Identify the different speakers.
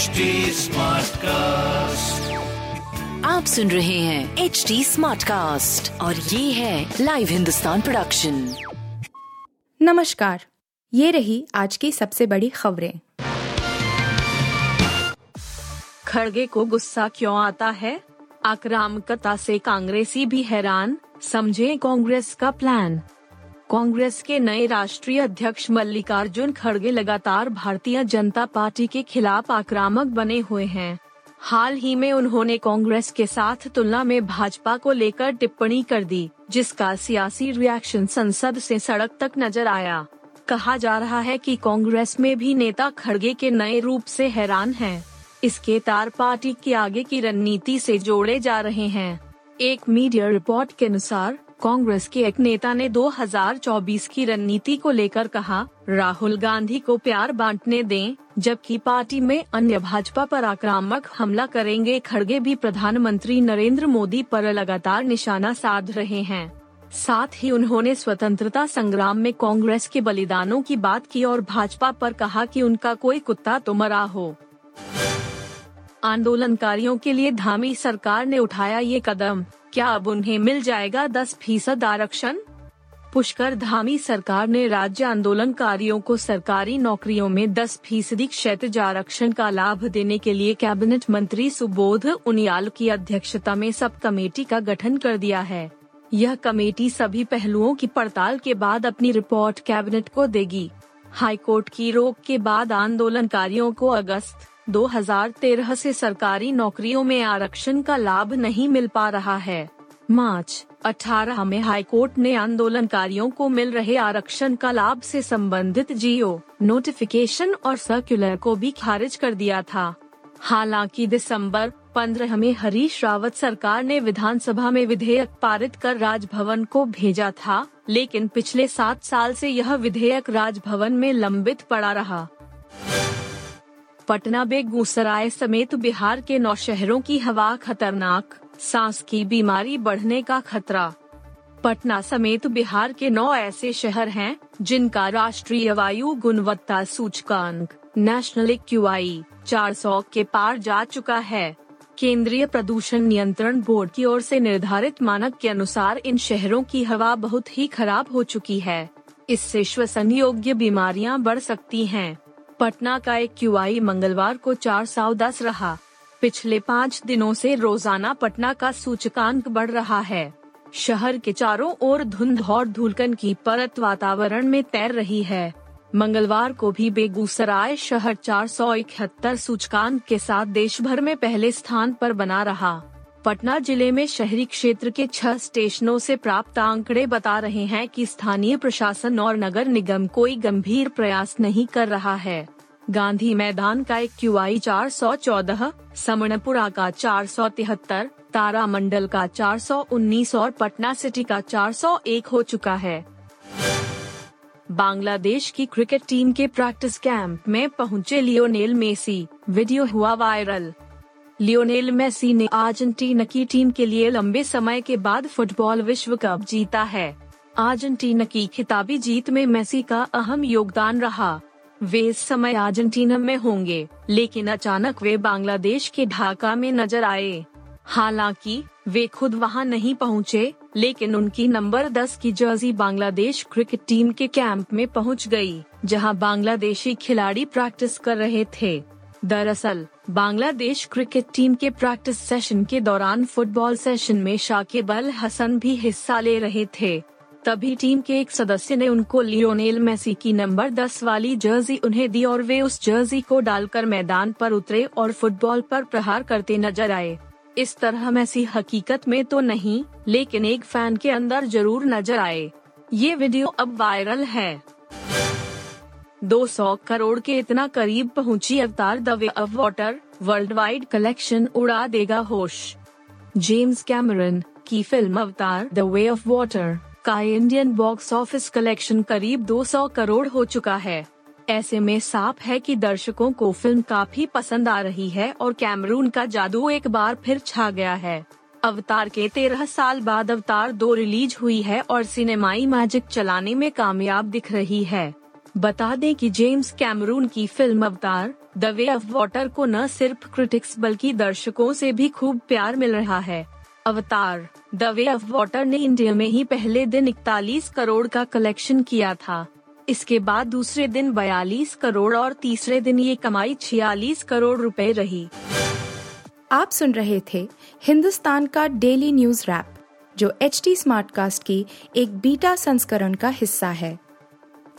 Speaker 1: HD cast
Speaker 2: आप सुन रहे हैं एच डी स्मार्ट कास्ट और ये है लाइव हिंदुस्तान प्रोडक्शन
Speaker 3: नमस्कार ये रही आज की सबसे बड़ी खबरें।
Speaker 4: खड़गे को गुस्सा क्यों आता है? आक्रामकता से कांग्रेसी भी हैरान समझे कांग्रेस का प्लान। कांग्रेस के नए राष्ट्रीय अध्यक्ष मल्लिकार्जुन खड़गे लगातार भारतीय जनता पार्टी के खिलाफ आक्रामक बने हुए हैं। हाल ही में उन्होंने कांग्रेस के साथ तुलना में भाजपा को लेकर टिप्पणी कर दी, जिसका सियासी रिएक्शन संसद से सड़क तक नज़र आया। कहा जा रहा है कि कांग्रेस में भी नेता खड़गे के नए रूप से हैरान हैं। इसके तार पार्टी की आगे की रणनीति से जोड़े जा रहे हैं। एक मीडिया रिपोर्ट के अनुसार कांग्रेस के एक नेता ने 2024 की रणनीति को लेकर कहा, राहुल गांधी को प्यार बांटने दें, जबकि पार्टी में अन्य भाजपा पर आक्रामक हमला करेंगे, खड़गे भी प्रधानमंत्री नरेंद्र मोदी पर लगातार निशाना साध रहे हैं। साथ ही उन्होंने स्वतंत्रता संग्राम में कांग्रेस के बलिदानों की बात की और भाजपा पर कहा कि उनका कोई कुत्ता तो मरा हो। आंदोलनकारियों के लिए धामी सरकार ने उठाया ये कदम। क्या अब उन्हें मिल जाएगा दस फ़ीसद आरक्षण? पुष्कर धामी सरकार ने राज्य आंदोलनकारियों को सरकारी नौकरियों में 10 फ़ीसदी क्षैतिज आरक्षण का लाभ देने के लिए कैबिनेट मंत्री सुबोध उनियाल की अध्यक्षता में सब कमेटी का गठन कर दिया है। यह कमेटी सभी पहलुओं की पड़ताल के बाद अपनी रिपोर्ट कैबिनेट को देगी। हाईकोर्ट की रोक के बाद आंदोलनकारियों को अगस्त 2013 से सरकारी नौकरियों में आरक्षण का लाभ नहीं मिल पा रहा है। मार्च 18 में हाईकोर्ट ने आंदोलनकारियों को मिल रहे आरक्षण का लाभ से संबंधित जियो नोटिफिकेशन और सर्कुलर को भी खारिज कर दिया था। हालाँकि दिसंबर 15 में हरीश रावत सरकार ने विधानसभा में विधेयक पारित कर राजभवन को भेजा था, लेकिन पिछले सात साल से यह विधेयक राजभवन में लंबित पड़ा रहा। पटना बेगूसराय समेत बिहार के नौ शहरों की हवा खतरनाक, सांस की बीमारी बढ़ने का खतरा। पटना समेत बिहार के नौ ऐसे शहर हैं, जिनका राष्ट्रीय वायु गुणवत्ता सूचकांक नेशनल क्यू आई चार सौ के पार जा चुका है। केंद्रीय प्रदूषण नियंत्रण बोर्ड की ओर से निर्धारित मानक के अनुसार इन शहरों की हवा बहुत ही खराब हो चुकी है। इससे श्वसन योग्य बीमारियाँ बढ़ सकती हैं। पटना का एक क्यूआई मंगलवार को चार सौ दस रहा। पिछले पाँच दिनों से रोज़ाना पटना का सूचकांक बढ़ रहा है। शहर के चारों ओर धुंध और धूलकन की परत वातावरण में तैर रही है। मंगलवार को भी बेगूसराय शहर चार सौ इकहत्तर सूचकांक के साथ देश भर में पहले स्थान पर बना रहा। पटना ज़िले में शहरी क्षेत्र के छह स्टेशनों से प्राप्त आंकड़े बता रहे हैं कि स्थानीय प्रशासन और नगर निगम कोई गंभीर प्रयास नहीं कर रहा है। गांधी मैदान का एक क्यू आई चार सौ चौदह, समणपुरा का चार सौ तिहत्तर तारा मंडल का चार सौ उन्नीस और पटना सिटी का चार सौ एक हो चुका है। बांग्लादेश की क्रिकेट टीम के प्रैक्टिस कैंप में पहुँचे लियोनेल मेसी, वीडियो हुआ वायरल। लियोनेल मेसी ने अर्जेंटीना की टीम के लिए लंबे समय के बाद फुटबॉल विश्व कप जीता है। अर्जेंटीना की खिताबी जीत में मेसी का अहम योगदान रहा। वे इस समय अर्जेंटीना में होंगे लेकिन अचानक वे बांग्लादेश के ढाका में नज़र आए। हालाँकि वे खुद वहाँ नहीं पहुँचे, लेकिन उनकी नंबर 10 की जर्सी बांग्लादेश क्रिकेट टीम के कैंप में पहुँच गई, जहाँ बांग्लादेशी खिलाड़ी प्रैक्टिस कर रहे थे। दरअसल, बांग्लादेश क्रिकेट टीम के प्रैक्टिस सेशन के दौरान फुटबॉल सेशन में शाकिब अल हसन भी हिस्सा ले रहे थे। तभी टीम के एक सदस्य ने उनको लियोनेल मेसी की नंबर 10 वाली जर्सी उन्हें दी और वे उस जर्सी को डालकर मैदान पर उतरे और फुटबॉल पर प्रहार करते नज़र आए। इस तरह मेसी हकीकत में तो नहीं, लेकिन एक फ़ैन के अंदर ज़रूर नज़र आए। ये वीडियो अब वायरल है। 200 करोड़ के इतना करीब पहुँची Avatar the way of water worldwide collection उड़ा देगा होश। जेम्स कैमरन की film Avatar the way of water का इंडियन बॉक्स ऑफ़िस कलेक्शन करीब 200 करोड़ हो चुका है। ऐसे में साफ़ है कि दर्शकों को फ़िल्म काफ़ी पसंद आ रही है और कैमरून का जादू एक बार फिर छा गया है। अवतार के तेरह साल बाद अवतार दो रिलीज़ हुई है और सिनेमाई मैजिक चलाने में कामयाब दिख रही है। बता दें कि जेम्स कैमरून की film Avatar, the way of water को न सिर्फ़ क्रिटिक्स बल्कि दर्शकों से भी खूब प्यार मिल रहा है। Avatar, the way of water ने इंडिया में ही पहले दिन इकतालीस करोड़ का कलेक्शन किया था। इसके बाद दूसरे दिन 42 करोड़ और तीसरे दिन ये कमाई 46 करोड़ रुपए रही।
Speaker 3: आप सुन रहे थे हिंदुस्तान का डेली न्यूज़ रैप, जो एच टी स्मार्टकास्ट की एक बीटा संस्करण का हिस्सा है।